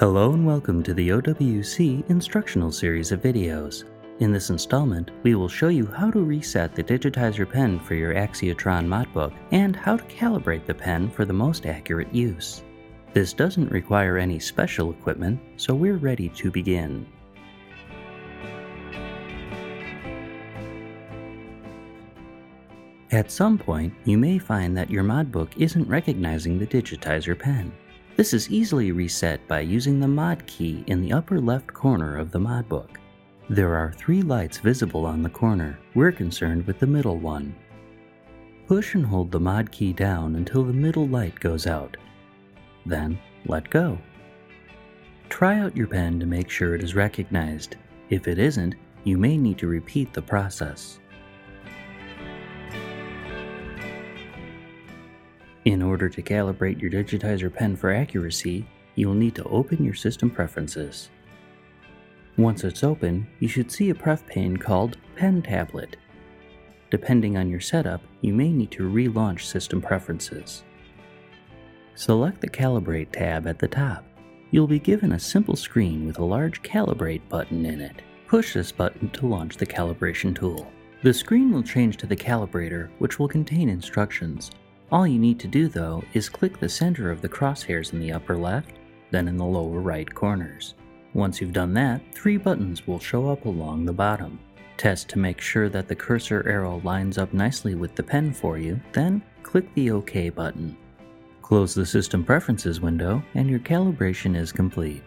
Hello and welcome to the OWC instructional series of videos. In this installment, we will show you how to reset the digitizer pen for your Axiotron modbook and how to calibrate the pen for the most accurate use. This doesn't require any special equipment, so we're ready to begin. At some point, you may find that your modbook isn't recognizing the digitizer pen. This is easily reset by using the mod key in the upper left corner of the modbook. There are three lights visible on the corner. We're concerned with the middle one. Push and hold the mod key down until the middle light goes out. Then let go. Try out your pen to make sure it is recognized. If it isn't, you may need to repeat the process. In order to calibrate your digitizer pen for accuracy, you will need to open your system preferences. Once it's open, you should see a pref pane called Pen Tablet. Depending on your setup, you may need to relaunch system preferences. Select the Calibrate tab at the top. You'll be given a simple screen with a large Calibrate button in it. Push this button to launch the calibration tool. The screen will change to the calibrator, which will contain instructions. All you need to do though is click the center of the crosshairs in the upper left, then in the lower right corners. Once you've done that, three buttons will show up along the bottom. Test to make sure that the cursor arrow lines up nicely with the pen for you, then click the OK button. Close the System Preferences window and your calibration is complete.